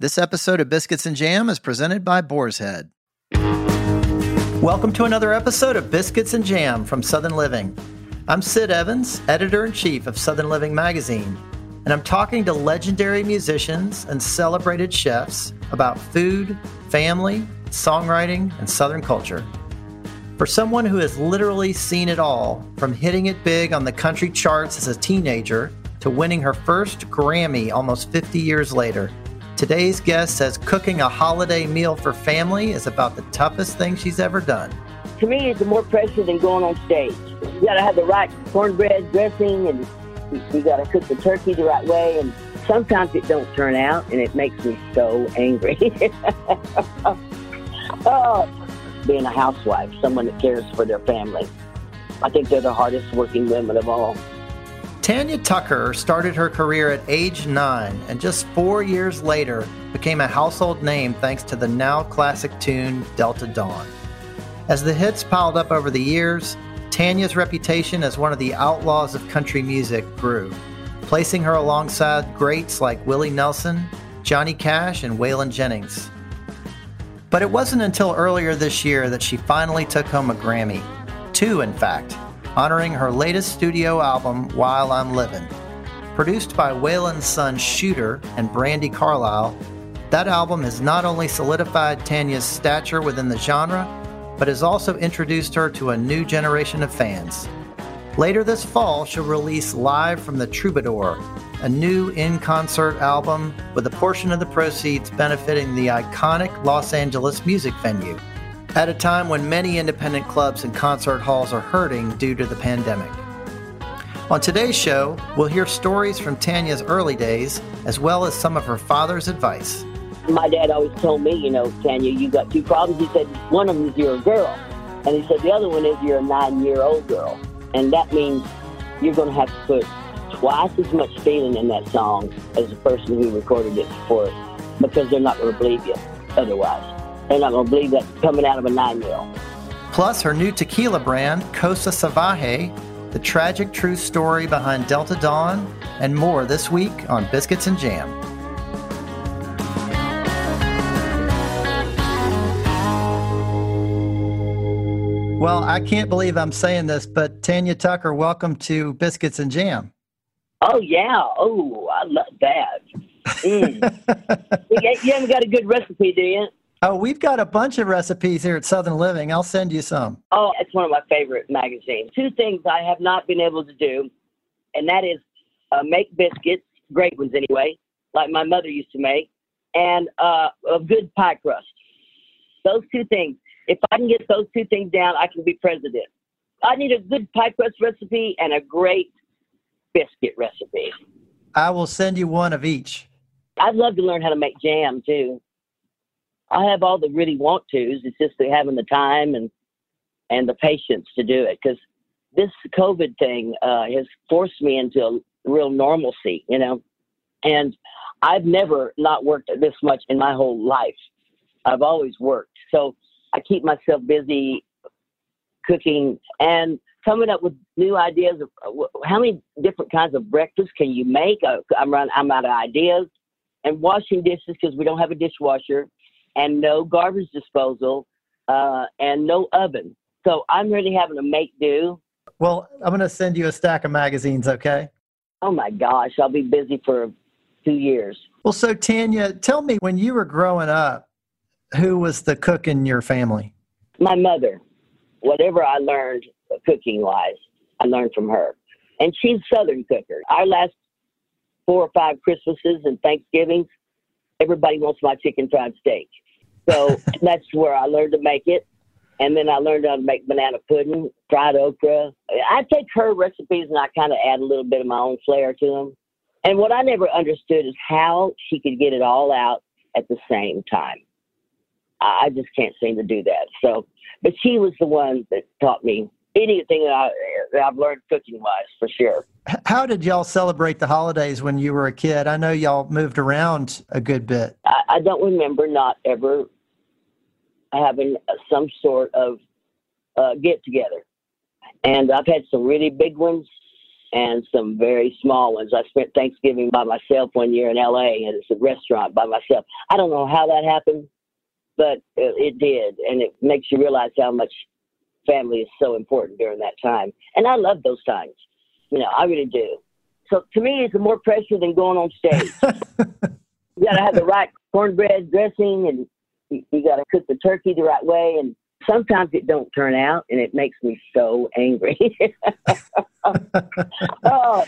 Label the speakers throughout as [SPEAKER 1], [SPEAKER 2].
[SPEAKER 1] This episode of Biscuits and Jam is presented by Boar's Head. Welcome to another episode of Biscuits and Jam from Southern Living. I'm Sid Evans, editor in chief of Southern Living magazine, and I'm talking to legendary musicians and celebrated chefs about food, family, songwriting, and Southern culture. For someone who has literally seen it all, from hitting it big on the country charts as a teenager to winning her first Grammy almost 50 years later, today's guest says cooking a holiday meal for family is about the toughest thing she's ever done.
[SPEAKER 2] To me, it's more pressure than going on stage. You got to have the right cornbread dressing, and you got to cook the turkey the right way. And sometimes it don't turn out, and it makes me so angry. oh, being a housewife, someone that cares for their family. I think they're the hardest working women of all.
[SPEAKER 1] Tanya Tucker started her career at age nine and just four years later became a household name thanks to the now classic tune Delta Dawn. As the hits piled up over the years, Tanya's reputation as one of the outlaws of country music grew, placing her alongside greats like Willie Nelson, Johnny Cash, and Waylon Jennings. But it wasn't until earlier this year that she finally took home a Grammy. Two, in fact, honoring her latest studio album, While I'm Living. Produced by Waylon's son Shooter and Brandi Carlile, that album has not only solidified Tanya's stature within the genre, but has also introduced her to a new generation of fans. Later this fall, she'll release Live from the Troubadour, a new in concert album with a portion of the proceeds benefiting the iconic Los Angeles music venue, at a time when many independent clubs and concert halls are hurting due to the pandemic. On today's show, we'll hear stories from Tanya's early days as well as some of her father's advice.
[SPEAKER 2] My dad always told me, you know, Tanya, you got two problems. He said, one of them is you're a girl. And he said, the other one is you're a nine year old girl. And that means you're going to have to put twice as much feeling in that song as the person who recorded it before because they're not going to believe you otherwise. They're not going to believe that coming out of a nine year old.
[SPEAKER 1] Plus, her new tequila brand, Cosa Salvaje, the tragic true story behind Delta Dawn, and more this week on Biscuits and Jam. Well, I can't believe I'm saying this, but Tanya Tucker, welcome to Biscuits and Jam.
[SPEAKER 2] Oh yeah. Oh, I love that. Mm. you haven't got a good recipe, do you?
[SPEAKER 1] Oh, we've got a bunch of recipes here at Southern Living. I'll send you some.
[SPEAKER 2] Oh, it's one of my favorite magazines. Two things I have not been able to do, and that is uh, make biscuits, great ones anyway, like my mother used to make, and uh, a good pie crust. Those two things. If I can get those two things down, I can be president. I need a good pie crust recipe and a great biscuit recipe.
[SPEAKER 1] I will send you one of each.
[SPEAKER 2] I'd love to learn how to make jam too. I have all the really want tos. It's just having the time and and the patience to do it because this COVID thing uh, has forced me into a real normalcy, you know. And I've never not worked this much in my whole life. I've always worked, so I keep myself busy cooking and coming up with new ideas of uh, how many different kinds of breakfasts can you make. Uh, I'm run, I'm out of ideas, and washing dishes because we don't have a dishwasher, and no garbage disposal, uh, and no oven. So I'm really having to make do.
[SPEAKER 1] Well, I'm going to send you a stack of magazines. Okay.
[SPEAKER 2] Oh my gosh, I'll be busy for two years.
[SPEAKER 1] Well, so Tanya, tell me when you were growing up, who was the cook in your family?
[SPEAKER 2] My mother. Whatever I learned cooking wise. I learned from her. And she's Southern cooker. Our last four or five Christmases and Thanksgivings, everybody wants my chicken fried steak. So that's where I learned to make it. And then I learned how to make banana pudding, fried okra. I take her recipes and I kind of add a little bit of my own flair to them. And what I never understood is how she could get it all out at the same time. I just can't seem to do that. So, but she was the one that taught me anything that, I, that I've learned cooking wise for sure.
[SPEAKER 1] How did y'all celebrate the holidays when you were a kid? I know y'all moved around a good bit.
[SPEAKER 2] I, I don't remember not ever having some sort of uh, get together. And I've had some really big ones and some very small ones. I spent Thanksgiving by myself one year in LA and it's a restaurant by myself. I don't know how that happened, but it, it did. And it makes you realize how much family is so important during that time. And I love those times. You know, I really do. So to me, it's more pressure than going on stage. you got to have the right cornbread dressing and you, you got to cook the turkey the right way. And sometimes it don't turn out and it makes me so angry. oh,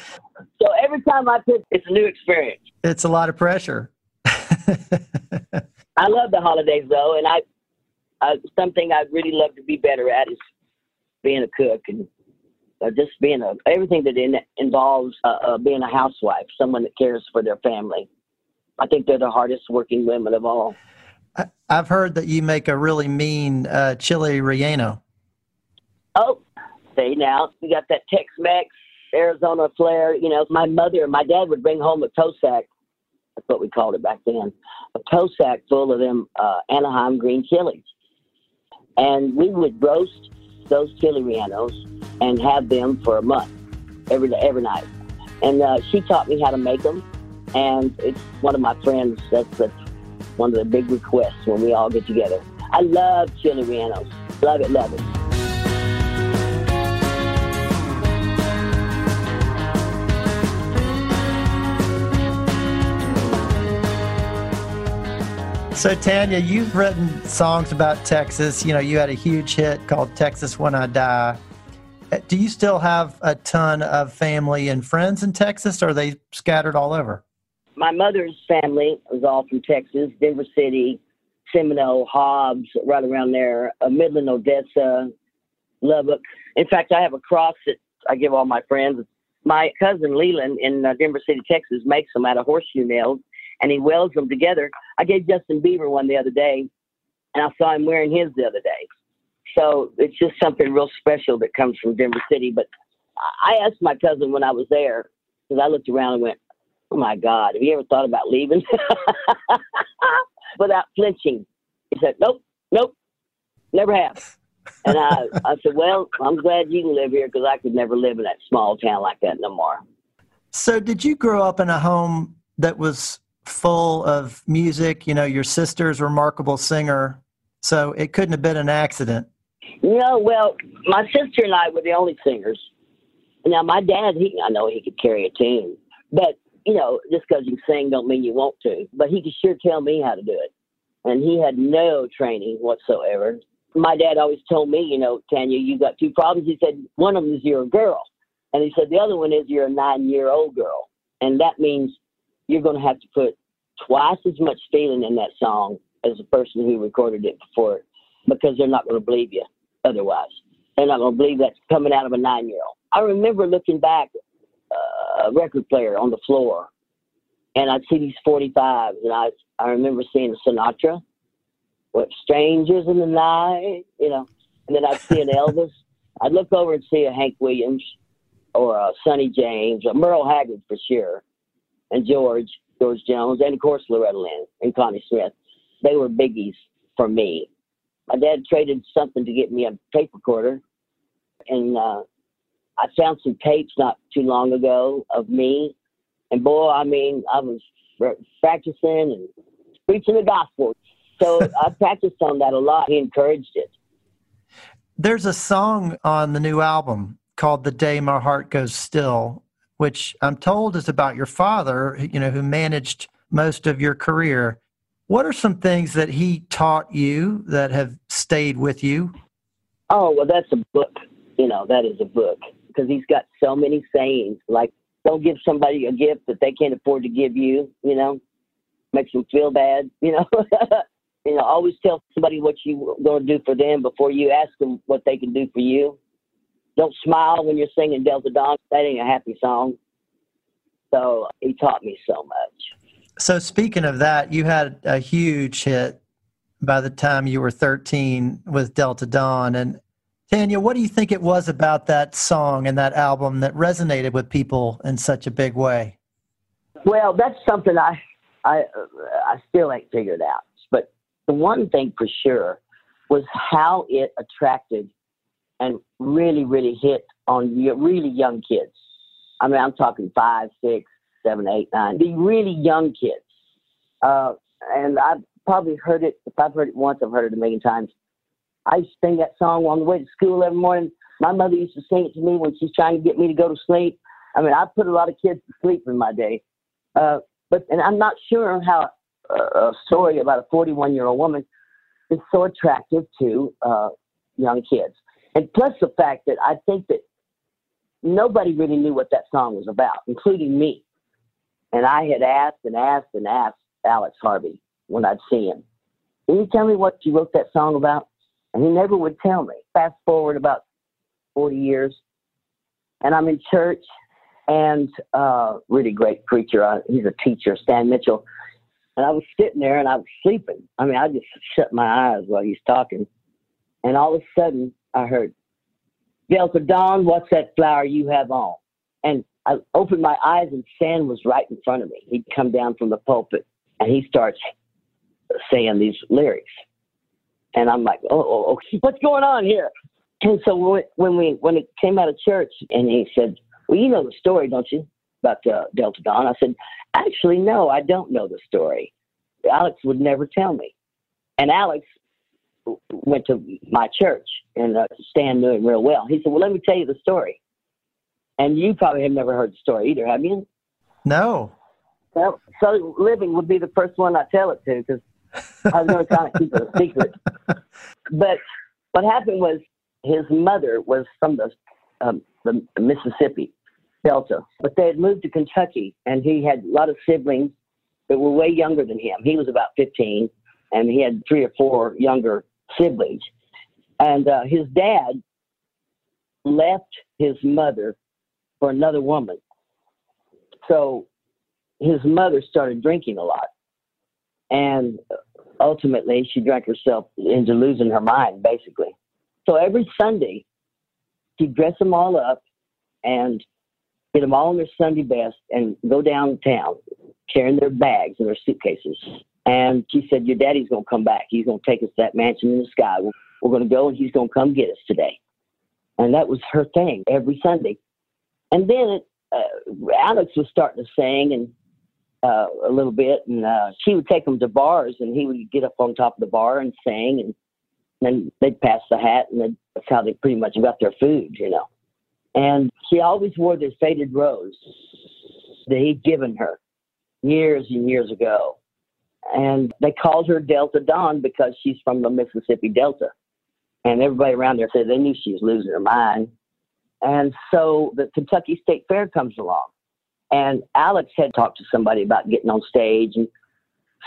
[SPEAKER 2] so every time I cook, it's a new experience.
[SPEAKER 1] It's a lot of pressure.
[SPEAKER 2] I love the holidays though, and I, uh, something I'd really love to be better at is being a cook and uh, just being a everything that in, involves uh, uh, being a housewife, someone that cares for their family. I think they're the hardest working women of all.
[SPEAKER 1] I've heard that you make a really mean uh, chili relleno.
[SPEAKER 2] Oh, see now you got that Tex-Mex Arizona flair. You know, my mother and my dad would bring home a tow sack. That's what we called it back then. A tow sack full of them uh, Anaheim green chilies, and we would roast those chili rellenos and have them for a month, every every night. And uh, she taught me how to make them, and it's one of my friends. That's, that's one of the big requests when we all get together. I love chili rellenos. Love it, love it.
[SPEAKER 1] So Tanya, you've written songs about Texas. You know, you had a huge hit called "Texas When I Die." Uh, do you still have a ton of family and friends in Texas, or are they scattered all over?
[SPEAKER 2] my mother's family was all from Texas, Denver City, Seminole, Hobbs, right around there, uh, Midland, Odessa, Lubbock. In fact, I have a cross that I give all my friends. My cousin Leland in uh, Denver City, Texas, makes them out of horseshoe nails, and he welds them together. I gave Justin Bieber one the other day, and I saw him wearing his the other day. So it's just something real special that comes from Denver City. But I asked my cousin when I was there, because I looked around and went, oh my God, have you ever thought about leaving? Without flinching. He said, nope, nope, never have. And I, I said, well, I'm glad you can live here because I could never live in that small town like that no more.
[SPEAKER 1] So, did you grow up in a home that was full of music? You know, your sister's remarkable singer, so it couldn't have been an accident.
[SPEAKER 2] No, well, my sister and I were the only singers. Now, my dad, he I know he could carry a tune, but you know, just because you sing don't mean you want to. But he could sure tell me how to do it. And he had no training whatsoever. My dad always told me, you know, Tanya, you got two problems. He said, one of them is you're a girl. And he said, the other one is you're a nine year old girl. And that means you're going to have to put twice as much feeling in that song as the person who recorded it before because they're not going to believe you otherwise. They're not going to believe that's coming out of a nine year old. I remember looking back uh, a record player on the floor, and I'd see these 45s, and I I remember seeing Sinatra, what Strangers in the Night, you know, and then I'd see an Elvis. I'd look over and see a Hank Williams or a Sonny James or Merle Haggard for sure, and George George Jones, and of course Loretta Lynn and Connie Smith. They were biggies for me. My dad traded something to get me a tape recorder, and uh, I found some tapes not too long ago of me, and boy, I mean, I was practicing and preaching the gospel. So I practiced on that a lot. He encouraged it.
[SPEAKER 1] There's a song on the new album called "The Day My Heart Goes Still," which I'm told is about your father, you know, who managed most of your career. What are some things that he taught you that have stayed with you?
[SPEAKER 2] Oh, well, that's a book. You know, that is a book because he's got so many sayings like don't give somebody a gift that they can't afford to give you, you know, makes them feel bad, you know. you know, always tell somebody what you're going to do for them before you ask them what they can do for you. Don't smile when you're singing Delta Dawn. That ain't a happy song. So he taught me so much.
[SPEAKER 1] So speaking of that, you had a huge hit by the time you were 13 with Delta Dawn. And Tanya, what do you think it was about that song and that album that resonated with people in such a big way?
[SPEAKER 2] Well, that's something I I I still ain't figured out. But the one thing for sure was how it attracted and really really hit on really young kids. I mean, I'm talking five, six, seven, eight, nine. The really young kids. Uh, and I've probably heard it. If I've heard it once, I've heard it a million times. I used to sing that song on the way to school every morning. My mother used to sing it to me when she's trying to get me to go to sleep. I mean, I put a lot of kids to sleep in my day. Uh, but and I'm not sure how uh, a story about a 41 year old woman is so attractive to uh, young kids. And plus the fact that I think that nobody really knew what that song was about, including me. And I had asked and asked and asked Alex Harvey when I'd see him, Can you tell me what you wrote that song about? And he never would tell me. Fast forward about 40 years, and I'm in church, and uh, really great preacher. Uh, he's a teacher, Stan Mitchell. And I was sitting there and I was sleeping. I mean, I just shut my eyes while he's talking. And all of a sudden, I heard, Delta Dawn, what's that flower you have on? And I opened my eyes and Stan was right in front of me. He'd come down from the pulpit and he starts saying these lyrics. And I'm like, oh, oh okay, what's going on here? And so when we when it came out of church, and he said, "Well, you know the story, don't you, about uh, Delta Dawn?" I said, "Actually, no, I don't know the story. Alex would never tell me." And Alex went to my church, and uh, Stan knew him real well. He said, "Well, let me tell you the story." And you probably have never heard the story either, have you?
[SPEAKER 1] No.
[SPEAKER 2] Well, so living would be the first one I tell it to because I was going to kind of keep it a secret. But what happened was his mother was from the, um, the Mississippi Delta, but they had moved to Kentucky, and he had a lot of siblings that were way younger than him. He was about 15, and he had three or four younger siblings. And uh, his dad left his mother for another woman. So his mother started drinking a lot. And ultimately, she drank herself into losing her mind, basically. So every Sunday, she'd dress them all up and get them all in their Sunday best and go downtown carrying their bags and their suitcases. And she said, Your daddy's going to come back. He's going to take us to that mansion in the sky. We're, we're going to go and he's going to come get us today. And that was her thing every Sunday. And then uh, Alex was starting to sing and uh, a little bit, and uh, she would take him to bars, and he would get up on top of the bar and sing, and then they'd pass the hat, and that's how they pretty much got their food, you know. And she always wore this faded rose that he'd given her years and years ago. And they called her Delta Dawn because she's from the Mississippi Delta. And everybody around there said they knew she was losing her mind. And so the Kentucky State Fair comes along. And Alex had talked to somebody about getting on stage and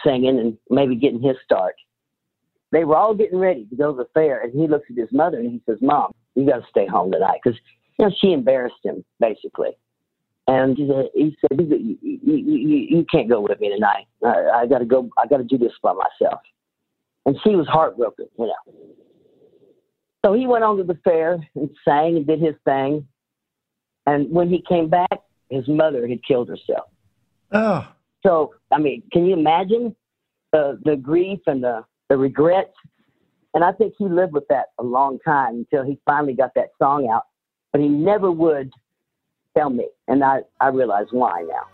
[SPEAKER 2] singing and maybe getting his start. They were all getting ready to go to the fair, and he looks at his mother and he says, "Mom, you got to stay home tonight," because you know she embarrassed him basically. And he said, you, you, you, you can't go with me tonight. I, I got to go. I got to do this by myself. And she was heartbroken, you know. So he went on to the fair and sang and did his thing. And when he came back, his mother had killed herself.
[SPEAKER 1] Oh.
[SPEAKER 2] So, I mean, can you imagine the, the grief and the, the regret? And I think he lived with that a long time until he finally got that song out. But he never would tell me. And I, I realize why now.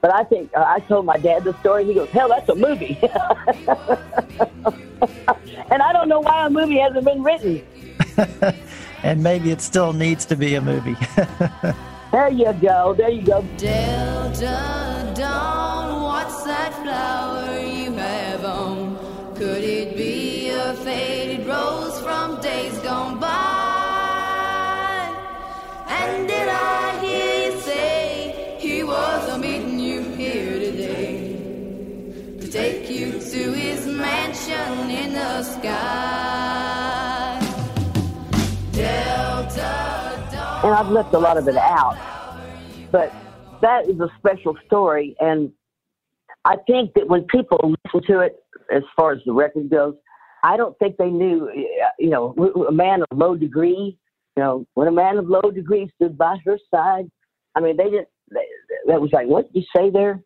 [SPEAKER 2] But I think uh, I told my dad the story. He goes, "Hell, that's a movie." and I don't know why a movie hasn't been written.
[SPEAKER 1] and maybe it still needs to be a movie.
[SPEAKER 2] There you go. There you go.
[SPEAKER 3] Delta Dawn, what's that flower you have on? Could it be a faded rose from days gone by? And did I hear you say he was meeting take you to his mansion in the sky?
[SPEAKER 2] and I've left a lot of it out. But that is a special story, and I think that when people listen to it, as far as the record goes, I don't think they knew, you know, a man of low degree. You know, when a man of low degree stood by her side, I mean, they didn't. They, that was like, what did you say there?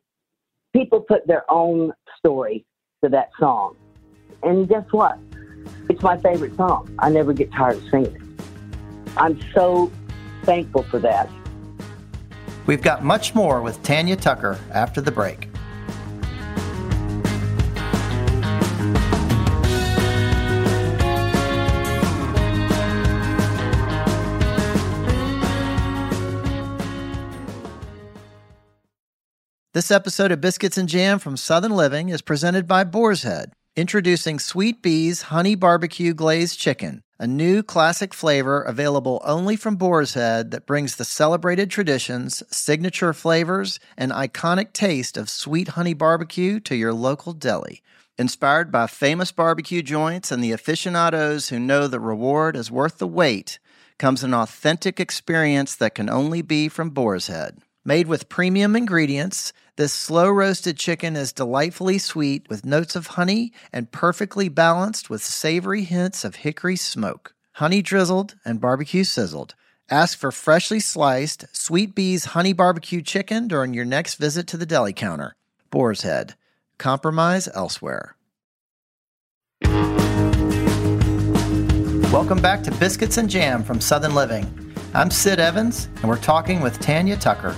[SPEAKER 2] People put their own story to that song, and guess what? It's my favorite song. I never get tired of singing it. I'm so thankful for that.
[SPEAKER 1] We've got much more with Tanya Tucker after the break. This episode of Biscuits and Jam from Southern Living is presented by Boar's Head, introducing Sweet Bee's Honey Barbecue Glazed Chicken, a new classic flavor available only from Boar's Head that brings the celebrated traditions, signature flavors, and iconic taste of sweet honey barbecue to your local deli. Inspired by famous barbecue joints and the aficionados who know the reward is worth the wait, comes an authentic experience that can only be from Boar's Head. Made with premium ingredients, this slow roasted chicken is delightfully sweet with notes of honey and perfectly balanced with savory hints of hickory smoke. Honey drizzled and barbecue sizzled. Ask for freshly sliced Sweet Bee's honey barbecue chicken during your next visit to the deli counter. Boar's Head. Compromise elsewhere. Welcome back to Biscuits and Jam from Southern Living. I'm Sid Evans, and we're talking with Tanya Tucker.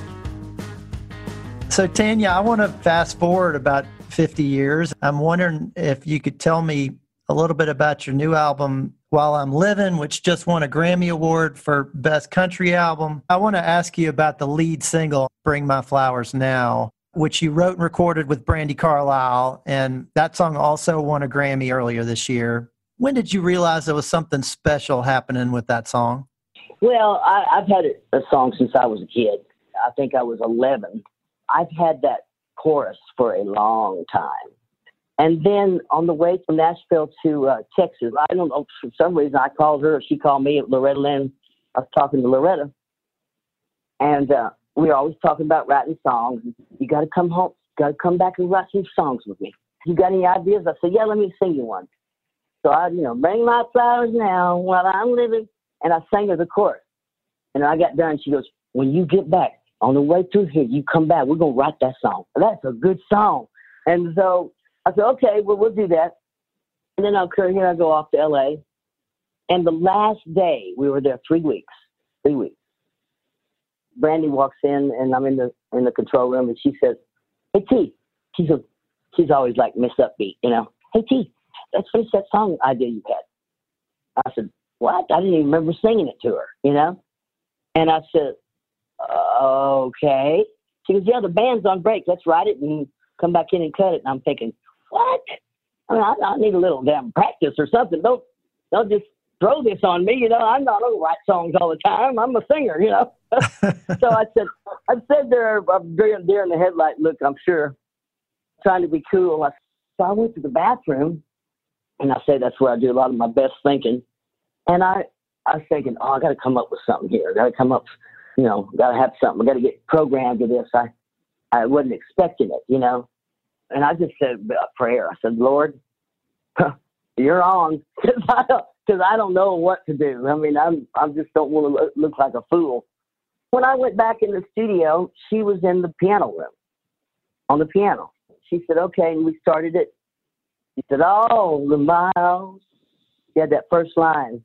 [SPEAKER 1] So, Tanya, I want to fast forward about 50 years. I'm wondering if you could tell me a little bit about your new album, While I'm Living, which just won a Grammy Award for Best Country Album. I want to ask you about the lead single, Bring My Flowers Now, which you wrote and recorded with Brandi Carlile. And that song also won a Grammy earlier this year. When did you realize there was something special happening with that song?
[SPEAKER 2] Well, I, I've had a song since I was a kid. I think I was 11 I've had that chorus for a long time. And then on the way from Nashville to uh, Texas, I don't know, for some reason I called her, she called me, Loretta Lynn. I was talking to Loretta. And uh, we were always talking about writing songs. You got to come home, got to come back and write some songs with me. You got any ideas? I said, yeah, let me sing you one. So I, you know, bring my flowers now while I'm living. And I sang her the chorus. And I got done. She goes, when you get back, on the way to here, you come back. We're gonna write that song. That's a good song. And so I said, okay, well we'll do that. And then I'll here I go off to L.A. And the last day we were there three weeks, three weeks. Brandi walks in and I'm in the in the control room and she says, "Hey T," she's a she's always like Miss Upbeat, you know. Hey T, let's finish that song idea you had. I said, "What?" I didn't even remember singing it to her, you know. And I said, okay. She goes, yeah, the band's on break. Let's write it and come back in and cut it. And I'm thinking, what? I mean, I, I need a little damn practice or something. Don't don't just throw this on me. You know, I'm not gonna write songs all the time. I'm a singer. You know. so I said, I said there, I'm deer in the headlight look. I'm sure, trying to be cool. I, so I went to the bathroom, and I say that's where I do a lot of my best thinking. And I I was thinking, oh, I got to come up with something here. I got to come up you know, got to have something. I got to get programmed to this. I, I wasn't expecting it, you know. And I just said a prayer. I said, Lord, you're on, because I don't, because I don't know what to do. I mean, I'm, I just don't want to look, look like a fool. When I went back in the studio, she was in the piano room, on the piano. She said, "Okay," and we started it. She said, "Oh, the miles." She had that first line.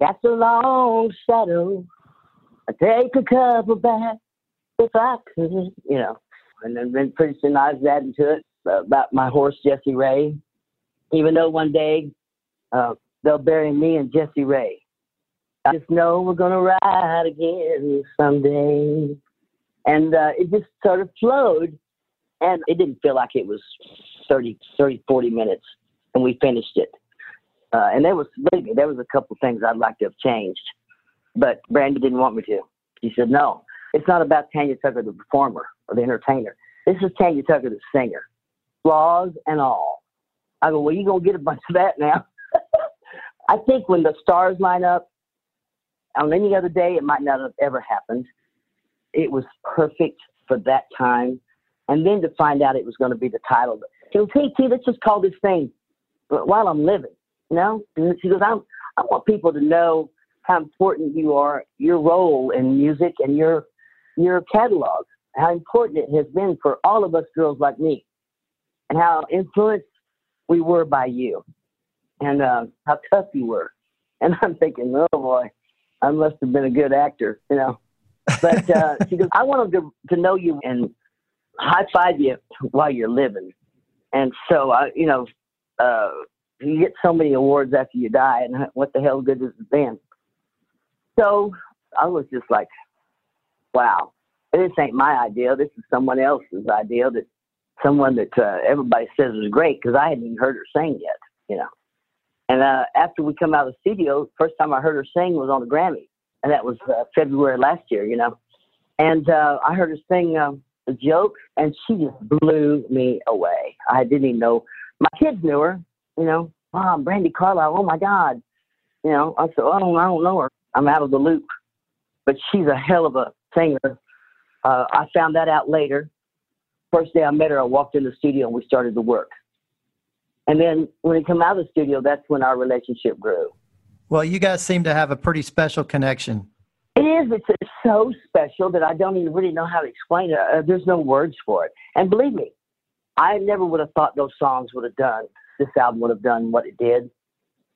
[SPEAKER 2] That's a long shadow I'd take a couple back if I could, you know. And then, then pretty soon I was adding to it about my horse Jesse Ray. Even though one day uh, they'll bury me and Jesse Ray. I just know we're gonna ride again someday. And uh, it just sort of flowed, and it didn't feel like it was 30, 30 40 minutes, and we finished it. Uh, and there was, maybe there was a couple things I'd like to have changed. But Brandi didn't want me to. She said, no, it's not about Tanya Tucker, the performer or the entertainer. This is Tanya Tucker, the singer, flaws and all. I go, well, you're going to get a bunch of that now. I think when the stars line up, on any other day, it might not have ever happened. It was perfect for that time. And then to find out it was going to be the title. She goes, hey, T, let's just call this thing uh, While I'm Living. You know? And she goes, I'm, I want people to know how important you are, your role in music and your your catalog, how important it has been for all of us girls like me, and how influenced we were by you, and uh, how tough you were. And I'm thinking, oh boy, I must have been a good actor, you know. But uh, she goes, I want them to, to know you and high five you while you're living. And so, I, you know, uh, you get so many awards after you die, and what the hell good is it then? So I was just like, wow, this ain't my idea. This is someone else's idea that someone that uh, everybody says is great because I hadn't even heard her sing yet, you know. And uh, after we come out of the studio, first time I heard her sing was on the Grammy, and that was uh, February last year, you know. And uh, I heard her sing uh, a joke, and she just blew me away. I didn't even know. My kids knew her, you know. Mom, Brandi Carlile. Oh my God, you know. I said, oh, I don't know her. I'm out of the loop. But she's a hell of a singer. Uh, I found that out later. First day I met her, I walked in the studio and we started to work. And then when we come out of the studio, that's when our relationship grew.
[SPEAKER 1] Well, you guys seem to have a pretty special connection.
[SPEAKER 2] It is. It's, it's so special that I don't even really know how to explain it. Uh, there's no words for it. And believe me, I never would have thought those songs would have done, this album would have done what it did.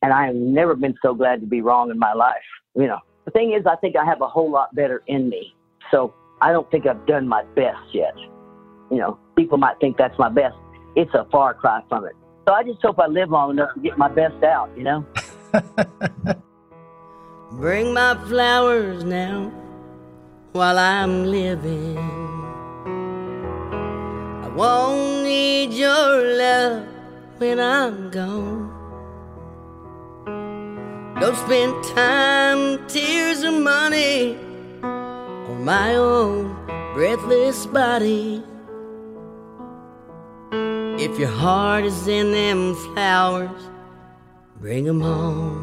[SPEAKER 2] And I have never been so glad to be wrong in my life. You know, the thing is, I think I have a whole lot better in me. So I don't think I've done my best yet. You know, people might think that's my best. It's a far cry from it. So I just hope I live long enough to get my best out, you know?
[SPEAKER 4] Bring my flowers now while I'm living. I won't need your love when I'm gone. Don't spend time, tears, or money on my own breathless body. If your heart is in them flowers, bring them home.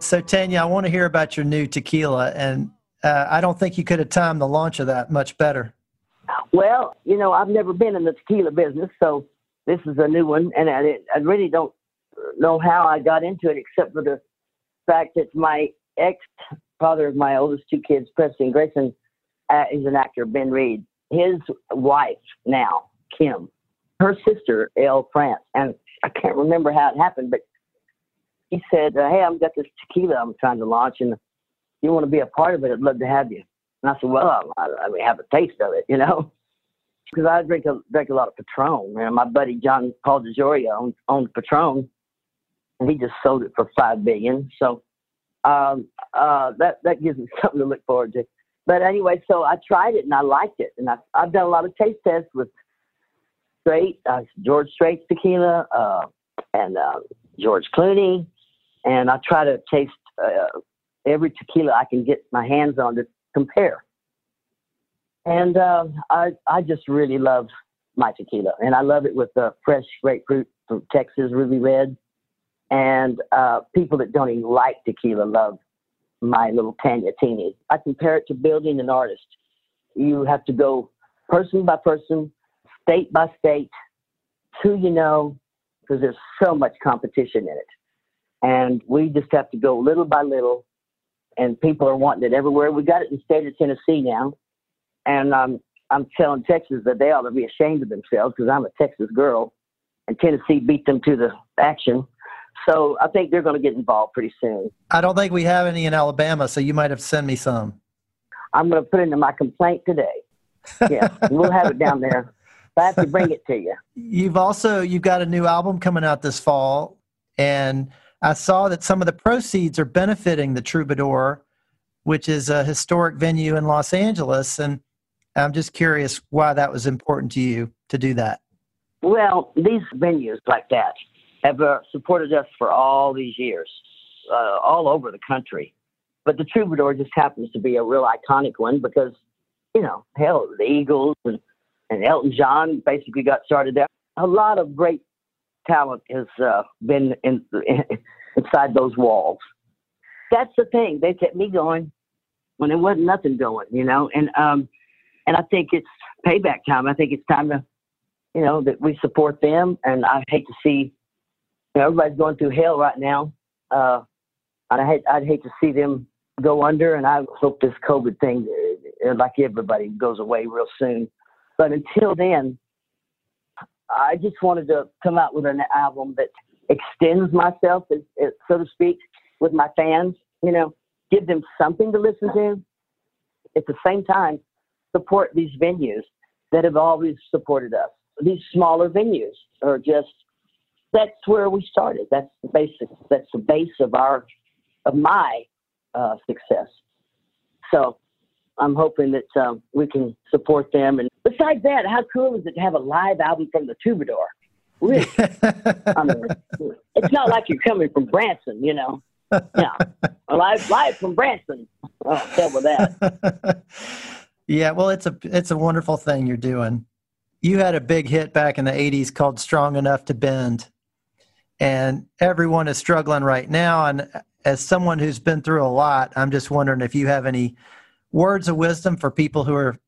[SPEAKER 1] So, Tanya, I want to hear about your new tequila, and uh, I don't think you could have timed the launch of that much better.
[SPEAKER 2] Well, you know, I've never been in the tequila business, so this is a new one, and I, I really don't know how I got into it except for the fact that my ex father of my oldest two kids, Presley Grayson, uh, is an actor, Ben Reed. His wife now, Kim, her sister, Elle France, and I can't remember how it happened, but he said, uh, "Hey, I've got this tequila I'm trying to launch, and you want to be a part of it, I'd love to have you." And I said, "Well, I, I mean, have a taste of it, you know." Because I drink a drink a lot of Patron. Man, my buddy John Paul DeJoria owned, owned Patron, and he just sold it for five billion. So um, uh, that that gives me something to look forward to. But anyway, so I tried it and I liked it, and I, I've done a lot of taste tests with Strait, uh, George Strait's tequila, uh, and uh, George Clooney, and I try to taste uh, every tequila I can get my hands on to compare. And uh, I I just really love my tequila, and I love it with the fresh grapefruit from Texas Ruby Red. And uh, people that don't even like tequila love my little Tanya Teeny. I compare it to building an artist. You have to go person by person, state by state, who you know, because there's so much competition in it. And we just have to go little by little, and people are wanting it everywhere. We got it in the state of Tennessee now, and um, I'm telling Texas that they ought to be ashamed of themselves because I'm a Texas girl, and Tennessee beat them to the action. So I think they're going to get involved pretty soon.
[SPEAKER 1] I don't think we have any in Alabama, so you might have to send me some.
[SPEAKER 2] I'm going to put into my complaint today. Yeah, we'll have it down there. I have to bring it to you.
[SPEAKER 1] You've also you've got a new album coming out this fall, and I saw that some of the proceeds are benefiting the Troubadour, which is a historic venue in Los Angeles, and I'm just curious why that was important to you to do that.
[SPEAKER 2] Well, these venues like that have uh, supported us for all these years, uh, all over the country. But the Troubadour just happens to be a real iconic one because, you know, hell, the Eagles and, and Elton John basically got started there. A lot of great talent has uh, been in, in, inside those walls. That's the thing. They kept me going when there wasn't nothing going, you know. And um, and I think it's payback time. I think it's time to, you know, that we support them. And I hate to see you know, everybody's going through hell right now. Uh, I hate, I'd hate to see them go under, and I hope this COVID thing, uh, like everybody, goes away real soon. But until then, I just wanted to come out with an album that extends myself, so to speak, with my fans. You know, give them something to listen to. At the same time, support these venues that have always supported us. These smaller venues are just that's where we started. That's the basic. That's the base of our of my uh, success. So I'm hoping that um, we can support them. And besides that, how cool is it to have a live album from the Troubadour? Really? I mean, it's not like you're coming from Branson, you know. Yeah, live live from Branson. Oh, hell with that.
[SPEAKER 1] yeah, well, it's a it's a wonderful thing you're doing. You had a big hit back in the '80s called "Strong Enough to Bend," and everyone is struggling right now. And as someone who's been through a lot, I'm just wondering if you have any words of wisdom for people who are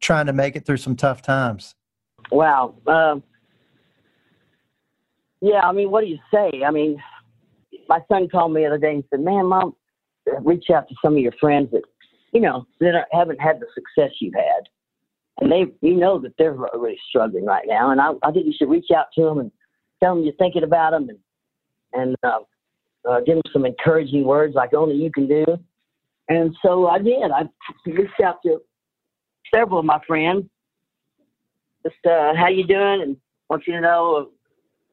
[SPEAKER 1] trying to make it through some tough times.
[SPEAKER 2] Wow. Um, yeah, I mean, what do you say? I mean, my son called me the other day and said, "Man, mom, reach out to some of your friends that, you know, that haven't had the success you've had, and they, you know, that they're really struggling right now. And I, I think you should reach out to them and tell them you're thinking about them, and and uh, uh, give them some encouraging words like only you can do. And so I did. I reached out to several of my friends. Just uh, how you doing? And want you to know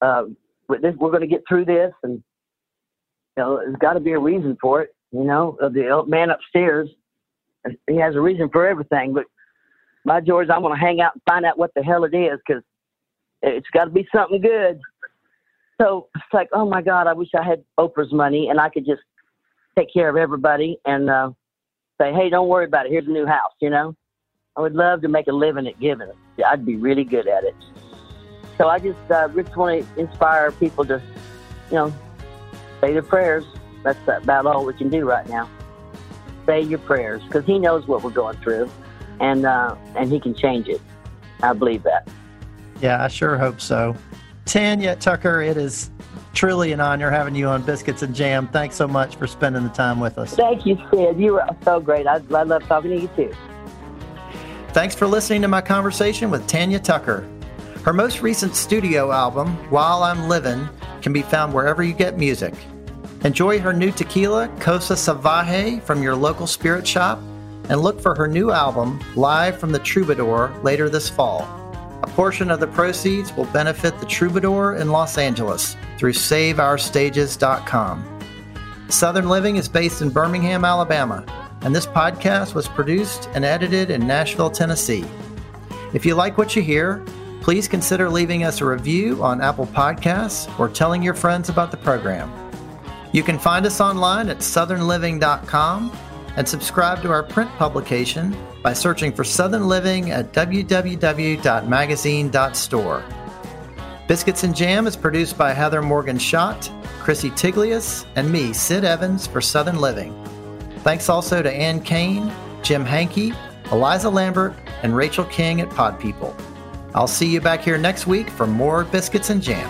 [SPEAKER 2] uh, we're going to get through this, and you know, there's got to be a reason for it. You know, the man upstairs, he has a reason for everything. But by George, I'm going to hang out and find out what the hell it is because it's got to be something good. So it's like, oh my God, I wish I had Oprah's money and I could just take care of everybody and uh, say, hey, don't worry about it. Here's a new house, you know? I would love to make a living at giving. I'd be really good at it. So I just uh, just want to inspire people to, you know, say their prayers. That's about all we can do right now. Say your prayers because He knows what we're going through, and uh, and He can change it. I believe that.
[SPEAKER 1] Yeah, I sure hope so. Tanya Tucker, it is truly an honor having you on Biscuits and Jam. Thanks so much for spending the time with us.
[SPEAKER 2] Thank you, Sid. You were so great. I, I love talking to you too.
[SPEAKER 1] Thanks for listening to my conversation with Tanya Tucker. Her most recent studio album, While I'm Living, can be found wherever you get music. Enjoy her new tequila, Cosa Salvaje, from your local spirit shop, and look for her new album, Live from the Troubadour, later this fall. Portion of the proceeds will benefit the Troubadour in Los Angeles through SaveOurStages.com. Southern Living is based in Birmingham, Alabama, and this podcast was produced and edited in Nashville, Tennessee. If you like what you hear, please consider leaving us a review on Apple Podcasts or telling your friends about the program. You can find us online at southernliving.com and subscribe to our print publication by searching for Southern Living at www.magazine.store. Biscuits and Jam is produced by Heather Morgan Schott, Chrissy Tiglias, and me, Sid Evans, for Southern Living. Thanks also to Ann Kane, Jim Hankey, Eliza Lambert, and Rachel King at Pod People. I'll see you back here next week for more Biscuits and Jam.